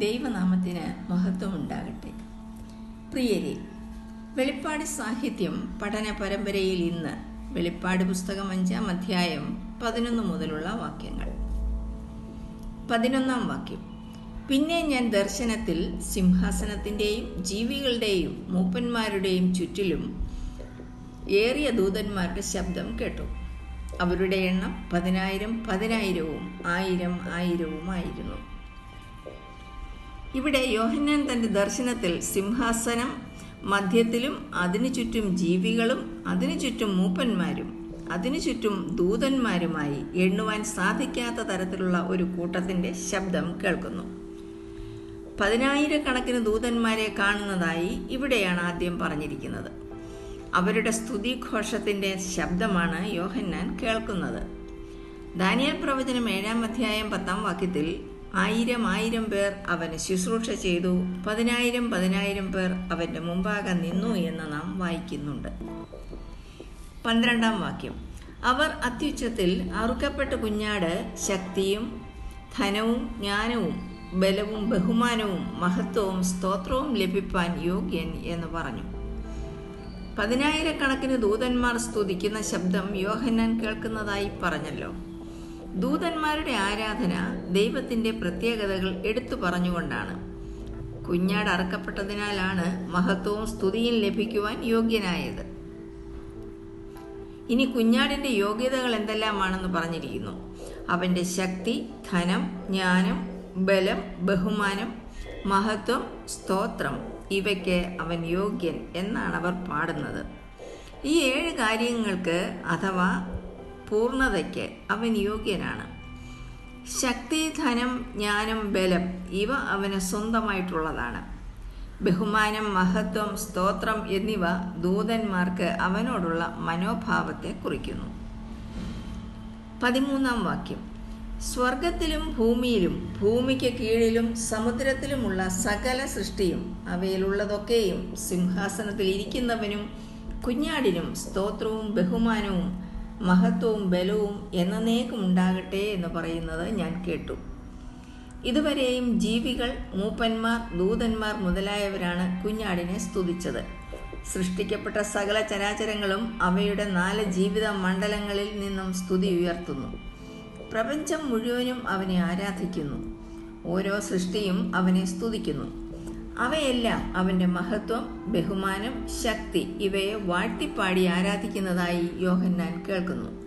ദൈവനാമത്തിന് മഹത്വം ഉണ്ടാകട്ടെ പ്രിയരെ വെളിപ്പാട് സാഹിത്യം പഠന പരമ്പരയിൽ ഇന്ന് വെളിപ്പാട് പുസ്തകം അഞ്ചാം അധ്യായം പതിനൊന്ന് മുതലുള്ള വാക്യങ്ങൾ. പതിനൊന്നാം വാക്യം. പിന്നെ ഞാൻ ദർശനത്തിൽ സിംഹാസനത്തിന്റെയും ജീവികളുടെയും മൂപ്പന്മാരുടെയും ചുറ്റിലും ഏറിയ ദൂതന്മാരുടെ ശബ്ദം കേട്ടു. അവരുടെ എണ്ണം പതിനായിരം പതിനായിരവും ആയിരം ആയിരവുമായിരുന്നു. ഇവിടെ യോഹന്നാൻ തന്റെ ദർശനത്തിൽ സിംഹാസനം മധ്യത്തിലും അതിനു ചുറ്റും ജീവികളും അതിനു ചുറ്റും മൂപ്പന്മാരും അതിനു ചുറ്റും ദൂതന്മാരുമായി എണ്ണുവാൻ സാധിക്കാത്ത തരത്തിലുള്ള ഒരു കൂട്ടത്തിന്റെ ശബ്ദം കേൾക്കുന്നു. പതിനായിരക്കണക്കിന് ദൂതന്മാരെ കാണുന്നതായി ഇവിടെയാണ് ആദ്യം പറഞ്ഞിരിക്കുന്നത്. അവരുടെ സ്തുതിഘോഷത്തിന്റെ ശബ്ദമാണ് യോഹന്നാൻ കേൾക്കുന്നത്. ദാനിയൽ പ്രവചനം ഏഴാം അധ്യായം പത്താം വാക്യത്തിൽ ആയിരം ആയിരം പേർ അവന് ശുശ്രൂഷ ചെയ്തു. പതിനായിരം പതിനായിരം പേർ അവന്റെ മുമ്പാകെ നിന്നു എന്ന് നാം വായിക്കുന്നുണ്ട്. പന്ത്രണ്ടാം വാക്യം. അവർ അത്യുച്ചത്തിൽ അറുക്കപ്പെട്ട കുഞ്ഞാട് ശക്തിയും ധനവും ജ്ഞാനവും ബലവും ബഹുമാനവും മഹത്വവും സ്തോത്രവും ലഭിപ്പാൻ യോഗ്യൻ എന്ന് പറഞ്ഞു. പതിനായിരക്കണക്കിന് ദൂതന്മാർ സ്തുതിക്കുന്ന ശബ്ദം യോഹന്നാൻ കേൾക്കുന്നതായി പറഞ്ഞല്ലോ. ദൂതന്മാരുടെ ആരാധന ദൈവത്തിന്റെ പ്രത്യേകതകൾ എടുത്തു പറഞ്ഞുകൊണ്ടാണ്. കുഞ്ഞാട് അറക്കപ്പെട്ടതിനാലാണ് മഹത്വവും സ്തുതിയും ലഭിക്കുവാൻ യോഗ്യനായത്. ഇനി കുഞ്ഞാടിന്റെ യോഗ്യതകൾ എന്തെല്ലാമാണെന്ന് പറഞ്ഞിരിക്കുന്നു. അവന്റെ ശക്തി ധനം ജ്ഞാനം ബലം ബഹുമാനം മഹത്വം സ്തോത്രം ഇവയ്ക്ക് അവൻ യോഗ്യൻ എന്നാണ് അവർ പാടുന്നത്. ഈ ഏഴ് കാര്യങ്ങൾക്ക് അഥവാ പൂർണതയ്ക്ക് അവൻ യോഗ്യനാണ്. ശക്തി ധനം ജ്ഞാനം ബലം ഇവ അവന് സ്വന്തമായിട്ടുള്ളതാണ്. ബഹുമാനം മഹത്വം സ്തോത്രം എന്നിവ ദൂതന്മാർക്ക് അവനോടുള്ള മനോഭാവത്തെ കുറിക്കുന്നു. പതിമൂന്നാം വാക്യം. സ്വർഗത്തിലും ഭൂമിയിലും ഭൂമിക്ക് കീഴിലും സമുദ്രത്തിലുമുള്ള സകല സൃഷ്ടിയും അവയിലുള്ളതൊക്കെയും സിംഹാസനത്തിൽ ഇരിക്കുന്നവനും കുഞ്ഞാടിനും സ്തോത്രവും ബഹുമാനവും മഹത്വവും ബലവും എന്നേക്കും ഉണ്ടാകട്ടെ എന്ന് പറയുന്നത് ഞാൻ കേട്ടു. ഇതുവരെയും ജീവികൾ മൂപ്പന്മാർ ദൂതന്മാർ മുതലായവരാണ് കുഞ്ഞാടിനെ സ്തുതിച്ചത്. സൃഷ്ടിക്കപ്പെട്ട സകല ചരാചരങ്ങളും അവയുടെ നാല് ജീവിത മണ്ഡലങ്ങളിൽ നിന്നും സ്തുതി ഉയർത്തുന്നു. പ്രപഞ്ചം മുഴുവനും അവനെ ആരാധിക്കുന്നു. ഓരോ സൃഷ്ടിയും അവനെ സ്തുതിക്കുന്നു. അവയെല്ലാം അവന്റെ മഹത്വം ബഹുമാനം ശക്തി ഇവയെ വാഴ്ത്തിപ്പാടി ആരാധിക്കുന്നതായി യോഹന്നാൻ കേൾക്കുന്നു.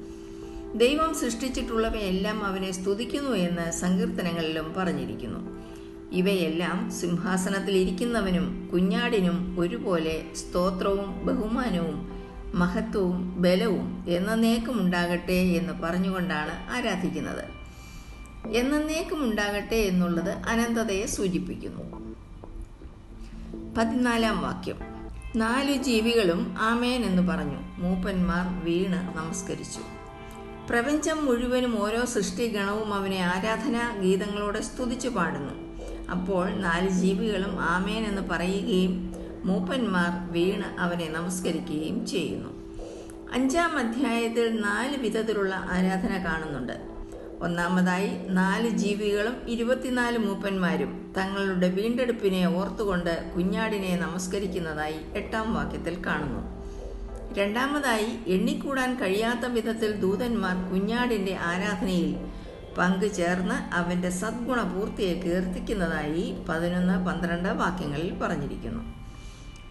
ദൈവം സൃഷ്ടിച്ചിട്ടുള്ളവയെല്ലാം അവനെ സ്തുതിക്കുന്നു എന്ന് സങ്കീർത്തനങ്ങളിലും പറഞ്ഞിരിക്കുന്നു. ഇവയെല്ലാം സിംഹാസനത്തിൽ ഇരിക്കുന്നവനും കുഞ്ഞാടിനും ഒരുപോലെ സ്തോത്രവും ബഹുമാനവും മഹത്വവും ബലവും എന്നേക്കും ഉണ്ടാകട്ടെ എന്ന് പറഞ്ഞുകൊണ്ടാണ് ആരാധിക്കുന്നത്. എന്നേക്കും ഉണ്ടാകട്ടെ എന്നുള്ളത് അനന്തതയെ സൂചിപ്പിക്കുന്നു. പതിനാലാം വാക്യം. നാലു ജീവികളും ആമേൻ എന്ന് പറഞ്ഞു. മൂപ്പന്മാർ വീണ് നമസ്കരിച്ചു. പ്രപഞ്ചം മുഴുവനും ഓരോ സൃഷ്ടിഗണവും അവനെ ആരാധനാ ഗീതങ്ങളോടെ സ്തുതിച്ചു പാടുന്നു. അപ്പോൾ നാല് ജീവികളും ആമേൻ എന്ന് പറയുകയും മൂപ്പന്മാർ വീണ് അവനെ നമസ്കരിക്കുകയും ചെയ്യുന്നു. അഞ്ചാം അധ്യായത്തിൽ നാല് വിധത്തിലുള്ള ആരാധന കാണുന്നുണ്ട്. ഒന്നാമതായി നാല് ജീവികളും ഇരുപത്തിനാല് മൂപ്പന്മാരും തങ്ങളുടെ വീണ്ടെടുപ്പിനെ ഓർത്തുകൊണ്ട് കുഞ്ഞാടിനെ നമസ്കരിക്കുന്നതായി എട്ടാം വാക്യത്തിൽ കാണുന്നു. രണ്ടാമതായി എണ്ണിക്കൂടാൻ കഴിയാത്ത വിധത്തിൽ ദൂതന്മാർ കുഞ്ഞാടിന്റെ ആരാധനയിൽ പങ്കുചേർന്ന് അവന്റെ സദ്ഗുണ പൂർത്തിയെ കീർത്തിക്കുന്നതായി പതിനൊന്ന് പന്ത്രണ്ട് വാക്യങ്ങളിൽ പറഞ്ഞിരിക്കുന്നു.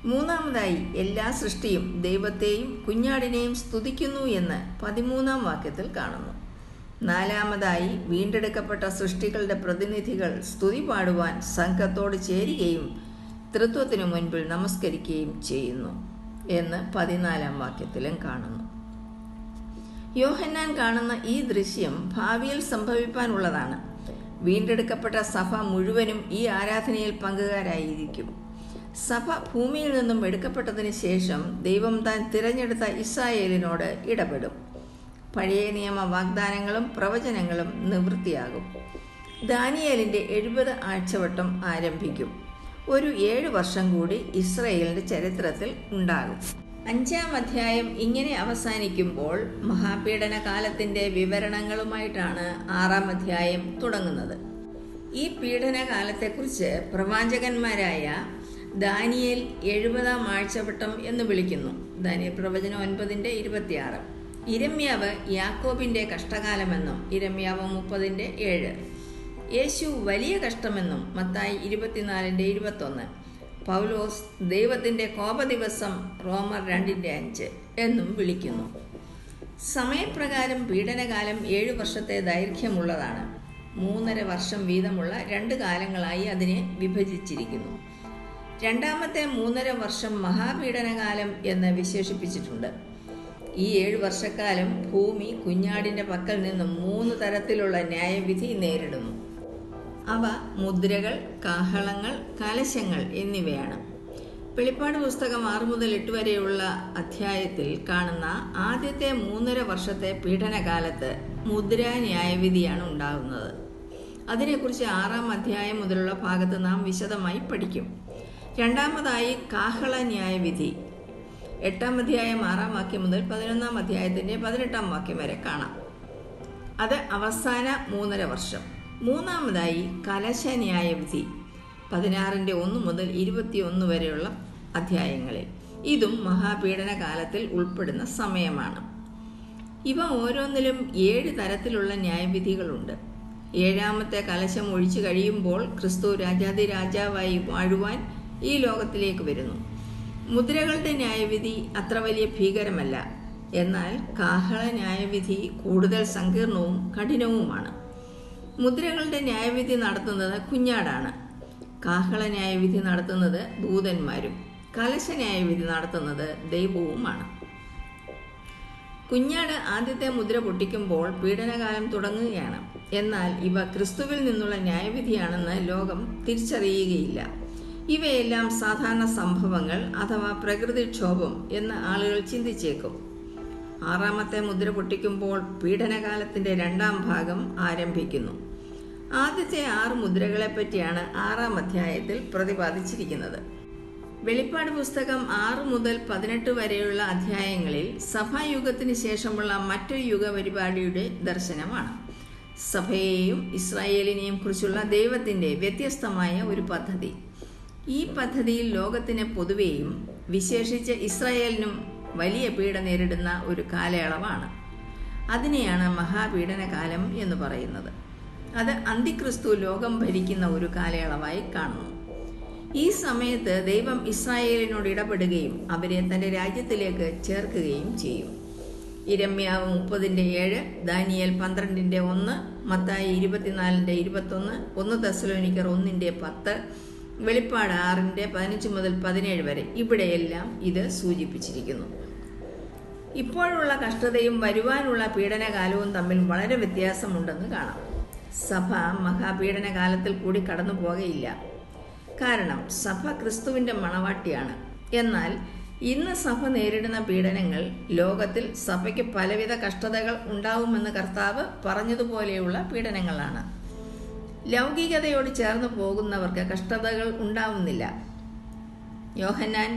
മൂന്നാമതായി എല്ലാ സൃഷ്ടിയും ദൈവത്തെയും കുഞ്ഞാടിനെയും സ്തുതിക്കുന്നു എന്ന് പതിമൂന്നാം വാക്യത്തിൽ കാണുന്നു. നാലാമതായി വീണ്ടെടുക്കപ്പെട്ട സൃഷ്ടികളുടെ പ്രതിനിധികൾ സ്തുതി പാടുവാൻ സംഘത്തോട് ചേരുകയും തൃത്വത്തിനു മുൻപിൽ നമസ്കരിക്കുകയും ചെയ്യുന്നു എന്ന് പതിനാലാം വാക്യത്തിലും കാണുന്നു. യോഹന്നാൻ കാണുന്ന ഈ ദൃശ്യം ഭാവിയിൽ സംഭവിക്കാനുള്ളതാണ് വീണ്ടെടുക്കപ്പെട്ട സഭ മുഴുവനും ഈ ആരാധനയിൽ പങ്കുകാരായിരിക്കും. സഭ ഭൂമിയിൽ നിന്നും എടുക്കപ്പെട്ടതിന് ശേഷം ദൈവം താൻ തിരഞ്ഞെടുത്ത ഇസ്രായേലിനോട് ഇടപെടും. പഴയ നിയമ വാഗ്ദാനങ്ങളും പ്രവചനങ്ങളും നിവൃത്തിയാകും. ദാനിയേലിന്റെ എഴുപത് ആഴ്ചവട്ടം ആരംഭിക്കും. ഒരു ഏഴ് വർഷം കൂടി ഇസ്രയേലിന്റെ ചരിത്രത്തിൽ ഉണ്ടാകും. അഞ്ചാം അധ്യായം ഇങ്ങനെ അവസാനിക്കുമ്പോൾ മഹാപീഡന കാലത്തിന്റെ വിവരണങ്ങളുമായിട്ടാണ് ആറാം അധ്യായം തുടങ്ങുന്നത്. ഈ പീഡനകാലത്തെക്കുറിച്ച് പ്രവാചകന്മാരായ ദാനിയേൽ എഴുപതാം ആഴ്ചവട്ടം എന്ന് വിളിക്കുന്നു. ദാനിയൽ പ്രവചനം ഒൻപതിന്റെ ഇരുപത്തിയാറ്. ഇരമ്യാവ് യാക്കോബിന്റെ കഷ്ടകാലമെന്നും ഇരമ്യാവ് മുപ്പതിന്റെ ഏഴ്. യേശു വലിയ കഷ്ടമെന്നും മത്തായി ഇരുപത്തിനാലിന്റെ ഇരുപത്തൊന്ന്. പൗലോസ് ദൈവത്തിന്റെ കോപദിവസം റോമർ രണ്ടിന്റെ അഞ്ച് എന്നും വിളിക്കുന്നു. സമയപ്രകാരം പീഡനകാലം ഏഴു വർഷത്തെ ദൈർഘ്യമുള്ളതാണ്. മൂന്നര വർഷം വീതമുള്ള രണ്ട് കാലങ്ങളായി അതിനെ വിഭജിച്ചിരിക്കുന്നു. രണ്ടാമത്തെ മൂന്നര വർഷം മഹാപീഡനകാലം എന്ന് വിശേഷിപ്പിച്ചിട്ടുണ്ട്. ഈ ഏഴു വർഷക്കാലം ഭൂമി കുഞ്ഞാടിന്റെ പക്കൽ നിന്നും മൂന്ന് തരത്തിലുള്ള ന്യായവിധി നേരിടുന്നു. അവ മുദ്രകൾ കാഹളങ്ങൾ കലശങ്ങൾ എന്നിവയാണ്. വെളിപ്പാട് പുസ്തകം ആറ് മുതൽ എട്ട് വരെയുള്ള അധ്യായത്തിൽ കാണുന്ന ആദ്യത്തെ മൂന്നര വർഷത്തെ പീഡനകാലത്ത് മുദ്രാ ന്യായവിധിയാണ് ഉണ്ടാകുന്നത്. അതിനെക്കുറിച്ച് ആറാം അധ്യായം മുതലുള്ള ഭാഗത്ത് നാം വിശദമായി പഠിക്കും. രണ്ടാമതായി കാഹള ന്യായവിധി. എട്ടാം അധ്യായം ആറാം വാക്യം മുതൽ പതിനൊന്നാം അധ്യായത്തിന്റെ പതിനെട്ടാം വാക്യം വരെ കാണാം. അത് അവസാന മൂന്നര വർഷം. മൂന്നാമതായി കലശ ന്യായവിധി പതിനാറിന്റെ ഒന്ന് മുതൽ ഇരുപത്തിയൊന്ന് വരെയുള്ള അധ്യായങ്ങളിൽ. ഇതും മഹാപീഡന കാലത്തിൽ ഉൾപ്പെടുന്ന സമയമാണ്. ഇവ ഓരോന്നിലും ഏഴ് തരത്തിലുള്ള ന്യായവിധികളുണ്ട്. ഏഴാമത്തെ കലശം ഒഴിച്ചു കഴിയുമ്പോൾ ക്രിസ്തു രാജാതി രാജാവായി വാഴുവാൻ ഈ ലോകത്തിലേക്ക് വരുന്നു. മുദ്രകളുടെ ന്യായവിധി അത്ര വലിയ ഭീകരമല്ല. എന്നാൽ കാഹള ന്യായവിധി കൂടുതൽ സങ്കീർണവും കഠിനവുമാണ്. മുദ്രകളുടെ ന്യായവിധി നടത്തുന്നത് കുഞ്ഞാടാണ്. കാഹള ന്യായവിധി നടത്തുന്നത് ദൂതന്മാരും. കലശ ന്യായവിധി നടത്തുന്നത് ദൈവവുമാണ്. കുഞ്ഞാട് ആദ്യത്തെ മുദ്ര പൊട്ടിക്കുമ്പോൾ പീഡനകാലം തുടങ്ങുകയാണ്. എന്നാൽ ഇവ ക്രിസ്തുവിൽ നിന്നുള്ള ന്യായവിധിയാണെന്ന് ലോകം തിരിച്ചറിയുകയില്ല. ഇവയെല്ലാം സാധാരണ സംഭവങ്ങൾ അഥവാ പ്രകൃതിക്ഷോഭം എന്ന് ആളുകൾ ചിന്തിച്ചേക്കും. ആറാമത്തെ മുദ്ര പൊട്ടിക്കുമ്പോൾ പീഡനകാലത്തിന്റെ രണ്ടാം ഭാഗം ആരംഭിക്കുന്നു. ആദ്യത്തെ ആറ് മുദ്രകളെ പറ്റിയാണ് ആറാം അധ്യായത്തിൽ പ്രതിപാദിച്ചിരിക്കുന്നത്. വെളിപ്പാട് പുസ്തകം ആറ് മുതൽ പതിനെട്ട് വരെയുള്ള അധ്യായങ്ങളിൽ സഭായുഗത്തിന് ശേഷമുള്ള മറ്റൊരു യുഗ പരിപാടിയുടെ ദർശനമാണ്. സഭയെയും ഇസ്രായേലിനെയും കുറിച്ചുള്ള ദൈവത്തിന്റെ വ്യത്യസ്തമായ ഒരു പദ്ധതി. ഈ പദ്ധതിയിൽ ലോകത്തിന് പൊതുവെയും വിശേഷിച്ച് ഇസ്രായേലിനും വലിയ പീഡ നേരിടുന്ന ഒരു കാലയളവാണ്. അതിനെയാണ് മഹാപീഡനകാലം എന്ന് പറയുന്നത്. അത് അന്തിക്രിസ്തു ലോകം ഭരിക്കുന്ന ഒരു കാലയളവായി കാണുന്നു. ഈ സമയത്ത് ദൈവം ഇസ്രായേലിനോട് ഇടപെടുകയും അവരെ തന്റെ രാജ്യത്തിലേക്ക് ചേർക്കുകയും ചെയ്യും. ഇരമ്യാവ് മുപ്പതിന്റെ ഏഴ് ദാനിയൽ പന്ത്രണ്ടിന്റെ ഒന്ന് മത്തായി ഇരുപത്തിനാലിന്റെ ഇരുപത്തൊന്ന് ഒന്ന് തെസലോനിക്കർ ഒന്നിന്റെ പത്ത് വെളിപ്പാട് ആറിന്റെ പതിനഞ്ച് മുതൽ പതിനേഴ് വരെ. ഇവിടെയെല്ലാം ഇത് സൂചിപ്പിച്ചിരിക്കുന്നു. ഇപ്പോഴുള്ള കഷ്ടതയും വരുവാനുള്ള പീഡനകാലവും തമ്മിൽ വളരെ വ്യത്യാസമുണ്ടെന്ന് കാണാം. സഭ മഹാപീഡന കാലത്തിൽ കൂടി കടന്നു പോകയില്ല. കാരണം സഭ ക്രിസ്തുവിന്റെ മണവാട്ടിയാണ്. എന്നാൽ ഇന്ന് സഭ നേരിടുന്ന പീഡനങ്ങൾ ലോകത്തിൽ സഭയ്ക്ക് പലവിധ കഷ്ടതകൾ ഉണ്ടാവുമെന്ന് കർത്താവ് പറഞ്ഞതുപോലെയുള്ള പീഡനങ്ങളാണ്. ലൗകികതയോട് ചേർന്ന് പോകുന്നവർക്ക് കഷ്ടതകൾ ഉണ്ടാവുന്നില്ല. യോഹന്നാൻ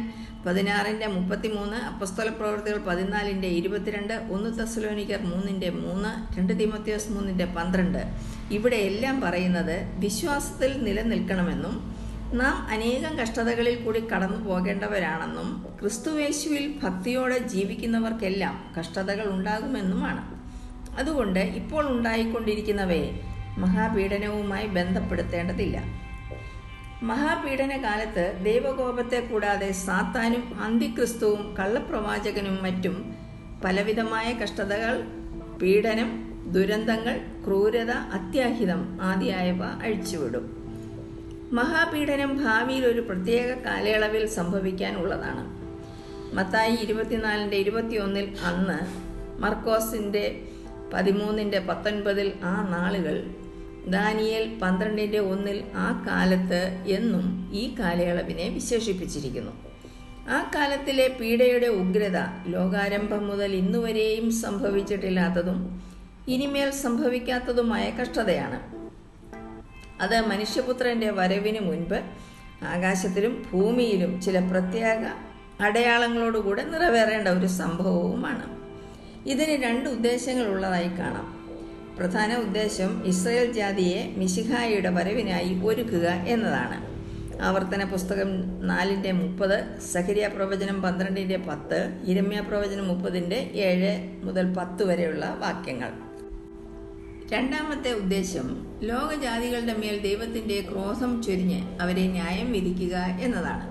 പതിനാറിന്റെ മുപ്പത്തിമൂന്ന് അപ്പസ്തല പ്രവർത്തികൾ പതിനാലിന്റെ ഇരുപത്തിരണ്ട് ഒന്ന് തസ്ലോനിക്കർ മൂന്നിന്റെ മൂന്ന് രണ്ട് തിമത്യോസ് മൂന്നിന്റെ പന്ത്രണ്ട്. ഇവിടെ എല്ലാം പറയുന്നത് വിശ്വാസത്തിൽ നിലനിൽക്കണമെന്നും നാം അനേകം കഷ്ടതകളിൽ കൂടി കടന്നു പോകേണ്ടവരാണെന്നും ക്രിസ്തുവേശുവിൽ ഭക്തിയോടെ ജീവിക്കുന്നവർക്കെല്ലാം കഷ്ടതകൾ ഉണ്ടാകുമെന്നുമാണ്. അതുകൊണ്ട് ഇപ്പോൾ ഉണ്ടായിക്കൊണ്ടിരിക്കുന്നവയെ മഹാപീഡനവുമായി ബന്ധപ്പെടുത്തേണ്ടതില്ല. മഹാപീഡന കാലത്ത് ദൈവകോപത്തെ കൂടാതെ സാത്താനും അന്തിക്രിസ്തുവും കള്ളപ്രവാചകനും മറ്റും പലവിധമായ കഷ്ടതകൾ പീഡനം ദുരന്തങ്ങൾ ക്രൂരത അത്യാഹിതം ആദിയായവ അഴിച്ചുവിടും. മഹാപീഡനം ഭാവിയിൽ ഒരു പ്രത്യേക കാലയളവിൽ സംഭവിക്കാനുള്ളതാണ്. മത്തായി ഇരുപത്തിനാലിന്റെ ഇരുപത്തിയൊന്നിൽ അന്ന് മർക്കോസിന്റെ പതിമൂന്നിന്റെ പത്തൊൻപതിൽ ആ നാളുകൾ ദാനിയേൽ പന്ത്രണ്ടിന്റെ ഒന്നിൽ ആ കാലത്ത് എന്നും ഈ കാലയളവിനെ വിശേഷിപ്പിച്ചിരിക്കുന്നു. ആ കാലത്തിലെ പീഡയുടെ ഉഗ്രത ലോകാരംഭം മുതൽ ഇന്നുവരെയും സംഭവിച്ചിട്ടില്ലാത്തതും ഇനിമേൽ സംഭവിക്കാത്തതുമായ കഷ്ടതയാണ്. അത് മനുഷ്യപുത്രന്റെ വരവിന് മുൻപ് ആകാശത്തിലും ഭൂമിയിലും ചില പ്രത്യേക അടയാളങ്ങളോടുകൂടെ നിറവേറേണ്ട ഒരു സംഭവവുമാണ്. ഇതിന് രണ്ട് ഉദ്ദേശങ്ങൾ ഉള്ളതായി കാണാം. പ്രധാന ഉദ്ദേശം ഇസ്രയേൽ ജാതിയെ മിശിഹായുടെ വരവിനായി ഒരുക്കുക എന്നതാണ്. ആവർത്തന പുസ്തകം നാലിന്റെ മുപ്പത് സഹരിയ പ്രവചനം പന്ത്രണ്ടിന്റെ പത്ത് ഇരമ്യ പ്രവചനം മുപ്പതിന്റെ ഏഴ് മുതൽ പത്ത് വരെയുള്ള വാക്യങ്ങൾ. രണ്ടാമത്തെ ഉദ്ദേശം ലോകജാതികളുടെ മേൽ ദൈവത്തിന്റെ ക്രോധം ചൊരിഞ്ഞ് അവരെ ന്യായം വിധിക്കുക എന്നതാണ്.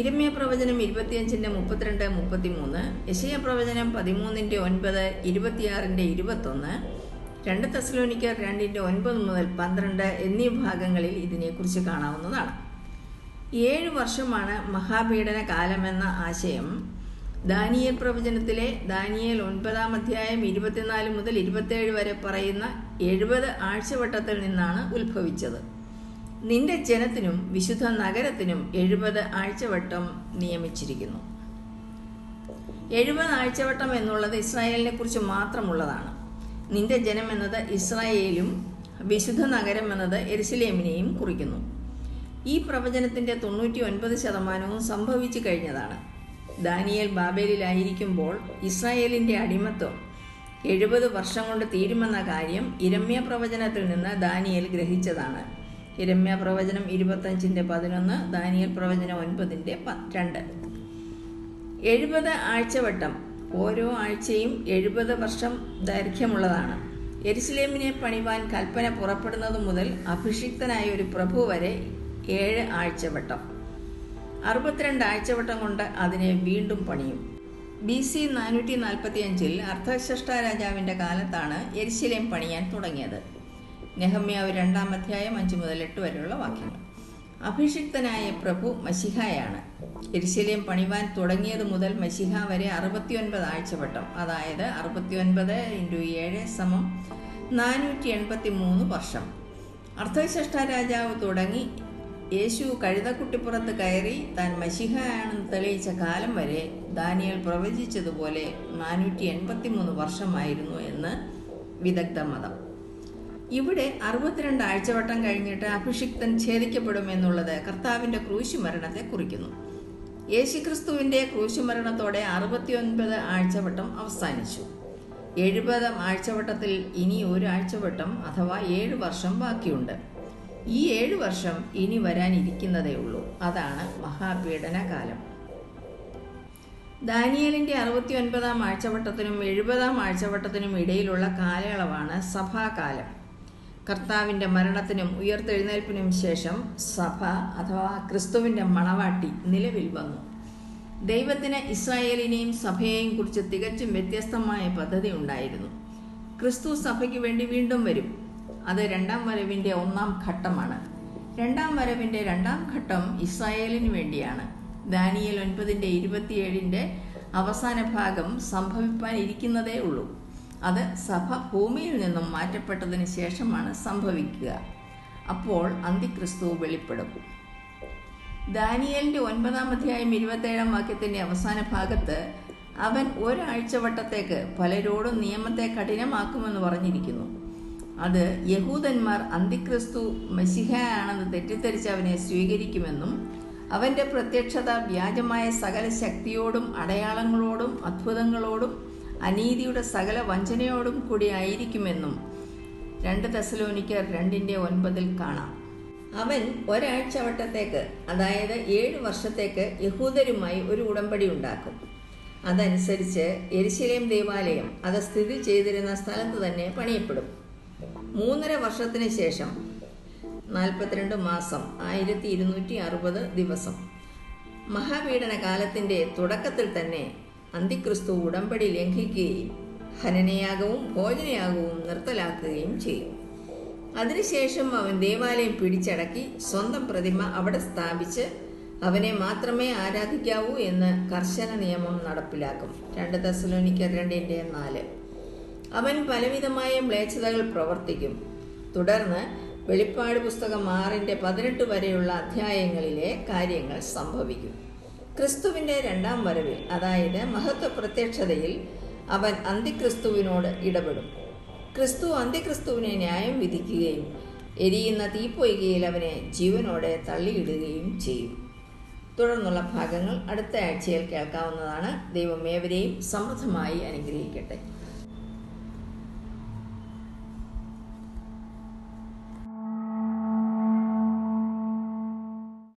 ഇരമ്യ പ്രവചനം ഇരുപത്തിയഞ്ചിന്റെ മുപ്പത്തിരണ്ട് മുപ്പത്തിമൂന്ന് യശയ പ്രവചനം പതിമൂന്നിന്റെ ഒൻപത് ഇരുപത്തിയാറിന്റെ ഇരുപത്തൊന്ന് രണ്ട് തെസ്ലോനിക്കർ രണ്ടിന്റെ ഒൻപത് മുതൽ പന്ത്രണ്ട് എന്നീ ഭാഗങ്ങളിൽ ഇതിനെക്കുറിച്ച് കാണാവുന്നതാണ്. ഏഴ് വർഷമാണ് മഹാപീഡന കാലമെന്ന ആശയം. ദാനിയൽ പ്രവചനത്തിലെ ദാനിയൽ ഒൻപതാം അധ്യായം ഇരുപത്തിനാല് മുതൽ ഇരുപത്തേഴ് വരെ പറയുന്ന എഴുപത് ആഴ്ചവട്ടത്തിൽ നിന്നാണ് ഉത്ഭവിച്ചത്. നിന്റെ ജനത്തിനും വിശുദ്ധ നഗരത്തിനും എഴുപത് ആഴ്ചവട്ടം നിയമിച്ചിരിക്കുന്നു. എഴുപത് ആഴ്ചവട്ടം എന്നുള്ളത് ഇസ്രായേലിനെ കുറിച്ച് മാത്രമുള്ളതാണ്. നിന്റെ ജനം എന്നത് ഇസ്രായേലും വിശുദ്ധ നഗരം എന്നത് എരുസലേമിനെയും കുറിക്കുന്നു. ഈ പ്രവചനത്തിന്റെ തൊണ്ണൂറ്റി ഒൻപത് ശതമാനവും സംഭവിച്ചു കഴിഞ്ഞതാണ്. ദാനിയേൽ ബാബേലിലായിരിക്കുമ്പോൾ ഇസ്രായേലിന്റെ അടിമത്വം എഴുപത് വർഷം കൊണ്ട് തീരുമെന്ന കാര്യം ഇരമ്യ പ്രവചനത്തിൽ നിന്ന് ദാനിയേൽ ഗ്രഹിച്ചതാണ്. ഇരമ്യ പ്രവചനം ഇരുപത്തഞ്ചിന്റെ പതിനൊന്ന് ദാനിയൽ പ്രവചനം ഒൻപതിന്റെ രണ്ട്. എഴുപത് ആഴ്ചവട്ടം ഓരോ ആഴ്ചയും എഴുപത് വർഷം ദൈർഘ്യമുള്ളതാണ്. എരുസലേമിനെ പണിവാൻ കൽപ്പന പുറപ്പെടുന്നത് മുതൽ അഭിഷിക്തനായ ഒരു പ്രഭു വരെ ഏഴ് ആഴ്ചവട്ടം. അറുപത്തിരണ്ട് ആഴ്ചവട്ടം കൊണ്ട് അതിനെ വീണ്ടും പണിയും. ബി സി നാനൂറ്റി നാൽപ്പത്തി അഞ്ചിൽ അർദ്ധശ്രഷ്ട രാജാവിന്റെ കാലത്താണ് എരിശിലേം പണിയാൻ തുടങ്ങിയത്. നെഹമ്യാവ് രണ്ടാം അധ്യായം അഞ്ച് മുതൽ എട്ട് വരെയുള്ള വാക്യങ്ങൾ. അഭിഷിക്തനായ പ്രഭു മഷിഹായാണ്. എരിശിലേം പണിവാൻ തുടങ്ങിയത് മുതൽ മഷിഹ വരെ അറുപത്തിയൊൻപത് ആഴ്ചവട്ടം. അതായത് അറുപത്തിയൊൻപത് ഇന്റു ഏഴ് സമം നാനൂറ്റി എൺപത്തി മൂന്ന് വർഷം. അർത്ഥശ്രഷ്ട രാജാവ് തുടങ്ങി. യേശു കഴുതക്കുട്ടിപ്പുറത്ത് കയറി താൻ മഷിഹയാണെന്ന് തെളിയിച്ച കാലം വരെ ദാനിയൽ പ്രവചിച്ചതുപോലെ നാനൂറ്റി എൺപത്തി മൂന്ന് വർഷമായിരുന്നു എന്ന് വിദഗ്ധ മതം. ഇവിടെ അറുപത്തിരണ്ട് ആഴ്ചവട്ടം കഴിഞ്ഞിട്ട് അഭിഷിക്തൻ ഛേദിക്കപ്പെടും എന്നുള്ളത് കർത്താവിന്റെ ക്രൂശുമരണത്തെ കുറിക്കുന്നു. യേശുക്രിസ്തുവിന്റെ ക്രൂശുമരണത്തോടെ അറുപത്തിയൊൻപത് ആഴ്ചവട്ടം അവസാനിച്ചു. എഴുപത് ആഴ്ചവട്ടത്തിൽ ഇനി ഒരു ആഴ്ചവട്ടം അഥവാ ഏഴ് വർഷം ബാക്കിയുണ്ട്. ഈ ഏഴ് വർഷം ഇനി വരാനിരിക്കുന്നതേ ഉള്ളൂ. അതാണ് മഹാപീഡന കാലം ദാനിയലിന്റെ അറുപത്തി ഒൻപതാം ആഴ്ചവട്ടത്തിനും എഴുപതാം ആഴ്ചവട്ടത്തിനും ഇടയിലുള്ള കാലയളവാണ് സഭാകാലം. കർത്താവിന്റെ മരണത്തിനും ഉയർത്തെഴുന്നേൽപ്പിനും ശേഷം സഭ അഥവാ ക്രിസ്തുവിന്റെ മണവാട്ടി നിലവിൽ വന്നു. ദൈവത്തിന് ഇസ്രായേലിനെയും സഭയെയും കുറിച്ച് തികച്ചും വ്യത്യസ്തമായ പദ്ധതി ഉണ്ടായിരുന്നു. ക്രിസ്തു സഭയ്ക്ക് വേണ്ടി വീണ്ടും വരും. അത് രണ്ടാം വരവിന്റെ ഒന്നാം ഘട്ടമാണ്. രണ്ടാം വരവിന്റെ രണ്ടാം ഘട്ടം ഇസ്രായേലിന് വേണ്ടിയാണ്. ദാനിയൽ ഒൻപതിന്റെ ഇരുപത്തിയേഴിന്റെ അവസാന ഭാഗം സംഭവിപ്പാൻ ഇരിക്കുന്നതേ ഉള്ളൂ. അത് സഭ ഭൂമിയിൽ നിന്നും മാറ്റപ്പെട്ടതിന് ശേഷമാണ് സംഭവിക്കുക. അപ്പോൾ അന്തിക്രിസ്തു വെളിപ്പെടും. ദാനിയലിന്റെ ഒൻപതാം അധ്യായം ഇരുപത്തേഴാം വാക്യത്തിന്റെ അവസാന ഭാഗത്ത് അവൻ ഒരാഴ്ച വട്ടത്തേക്ക് പലരോടും നിയമത്തെ കഠിനമാക്കുമെന്ന് പറഞ്ഞിരിക്കുന്നു. അത് യഹൂദന്മാർ അന്തിക്രിസ്തു മസിഹയാണെന്ന് തെറ്റിദ്ധരിച്ച് അവനെ സ്വീകരിക്കുമെന്നും അവന്റെ പ്രത്യക്ഷത വ്യാജമായ സകല ശക്തിയോടും അടയാളങ്ങളോടും അത്ഭുതങ്ങളോടും അനീതിയുടെ സകല വഞ്ചനയോടും കൂടി ആയിരിക്കുമെന്നും രണ്ട് തെസലോനിക്കർ രണ്ടിന്റെ ഒൻപതിൽ കാണാം. അവൻ ഒരാഴ്ച വട്ടത്തേക്ക് അതായത് ഏഴ് വർഷത്തേക്ക് യഹൂദരുമായി ഒരു ഉടമ്പടി ഉണ്ടാക്കും. അതനുസരിച്ച് എരിശിലേം ദേവാലയം അത് സ്ഥിതി ചെയ്തിരുന്ന സ്ഥലത്ത് തന്നെ പണിയപ്പെടും. മൂന്നര വർഷത്തിന് ശേഷം നാൽപ്പത്തിരണ്ട് മാസം ആയിരത്തി ഇരുന്നൂറ്റി അറുപത് ദിവസം. മഹാപീഡന കാലത്തിന്റെ തുടക്കത്തിൽ തന്നെ അന്തിക്രിസ്തു ഉടമ്പടി ലംഘിക്കുകയും ഹനനയാഗവും ഭോജനയാഗവും നിർത്തലാക്കുകയും ചെയ്യും. അതിനുശേഷം അവൻ ദേവാലയം പിടിച്ചടക്കി സ്വന്തം പ്രതിമ അവിടെ സ്ഥാപിച്ച് അവനെ മാത്രമേ ആരാധിക്കാവൂ എന്ന് കർശന നിയമം നടപ്പിലാക്കും. രണ്ട് ദസലോനിക്ക രണ്ടിന്റെ നാല്. അവൻ പലവിധമായ മ്ലേച്ഛതകൾ പ്രവർത്തിക്കും. തുടർന്ന് വെളിപ്പാട് പുസ്തകം ആറിന്റെ പതിനെട്ട് വരെയുള്ള അധ്യായങ്ങളിലെ കാര്യങ്ങൾ സംഭവിക്കും. ക്രിസ്തുവിന്റെ രണ്ടാം വരവിൽ അതായത് മഹത്വ പ്രത്യക്ഷതയിൽ അവൻ അന്തിക്രിസ്തുവിനോട് ഇടപെടും. ക്രിസ്തു അന്തിക്രിസ്തുവിനെ ന്യായം വിധിക്കുകയും എരിയുന്ന തീപ്പൊയ്കയിൽ അവനെ ജീവനോടെ തള്ളിയിടുകയും ചെയ്യും. തുടർന്നുള്ള ഭാഗങ്ങൾ അടുത്ത ആഴ്ചയിൽ കേൾക്കാവുന്നതാണ്. ദൈവം ഏവരെയും സമൃദ്ധമായി അനുഗ്രഹിക്കട്ടെ.